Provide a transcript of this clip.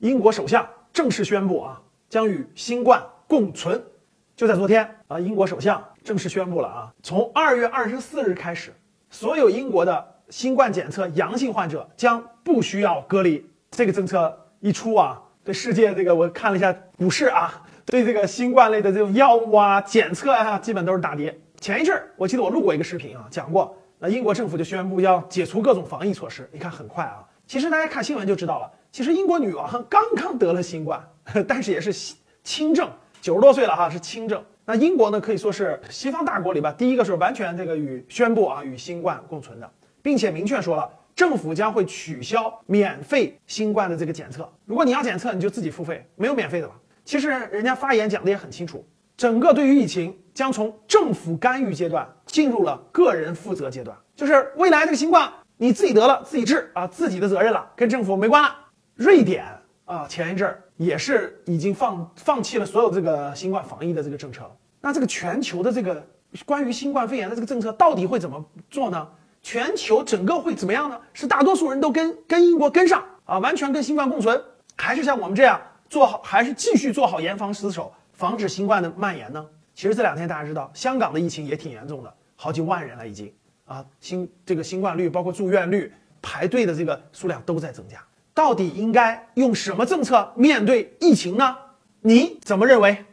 英国首相正式宣布啊，将与新冠共存。就在昨天啊，英国首相正式宣布了啊，从二月二十四日开始，所有英国的新冠检测阳性患者将不需要隔离。这个政策一出啊，对世界这个我看了一下股市啊，对这个新冠类的这种药物啊、检测啊，基本都是大跌。前一阵儿，我记得我录过一个视频啊，讲过，那英国政府就宣布要解除各种防疫措施。你看很快啊，其实大家看新闻就知道了。其实英国女王刚刚得了新冠，但是也是轻症，九十多岁了哈，是轻症。那英国呢，可以说是西方大国里边第一个是完全这个与宣布啊与新冠共存的，并且明确说了，政府将会取消免费新冠的这个检测。如果你要检测，你就自己付费，没有免费的了。其实人家发言讲的也很清楚。整个对于疫情将从政府干预阶段进入了个人负责阶段，就是未来这个新冠你自己得了自己治啊，自己的责任了，跟政府没关了。瑞典啊，前一阵儿也是已经放放弃了所有这个新冠防疫的这个政策了。那这个全球的这个关于新冠肺炎的这个政策到底会怎么做呢？全球整个会怎么样呢？是大多数人都跟跟英国跟上啊，完全跟新冠共存，还是像我们这样做好，还是继续做好严防死守？防止新冠的蔓延呢？其实这两天大家知道，香港的疫情也挺严重的，好几万人了已经啊，新这个新冠率，包括住院率、排队的这个数量都在增加。到底应该用什么政策面对疫情呢？你怎么认为？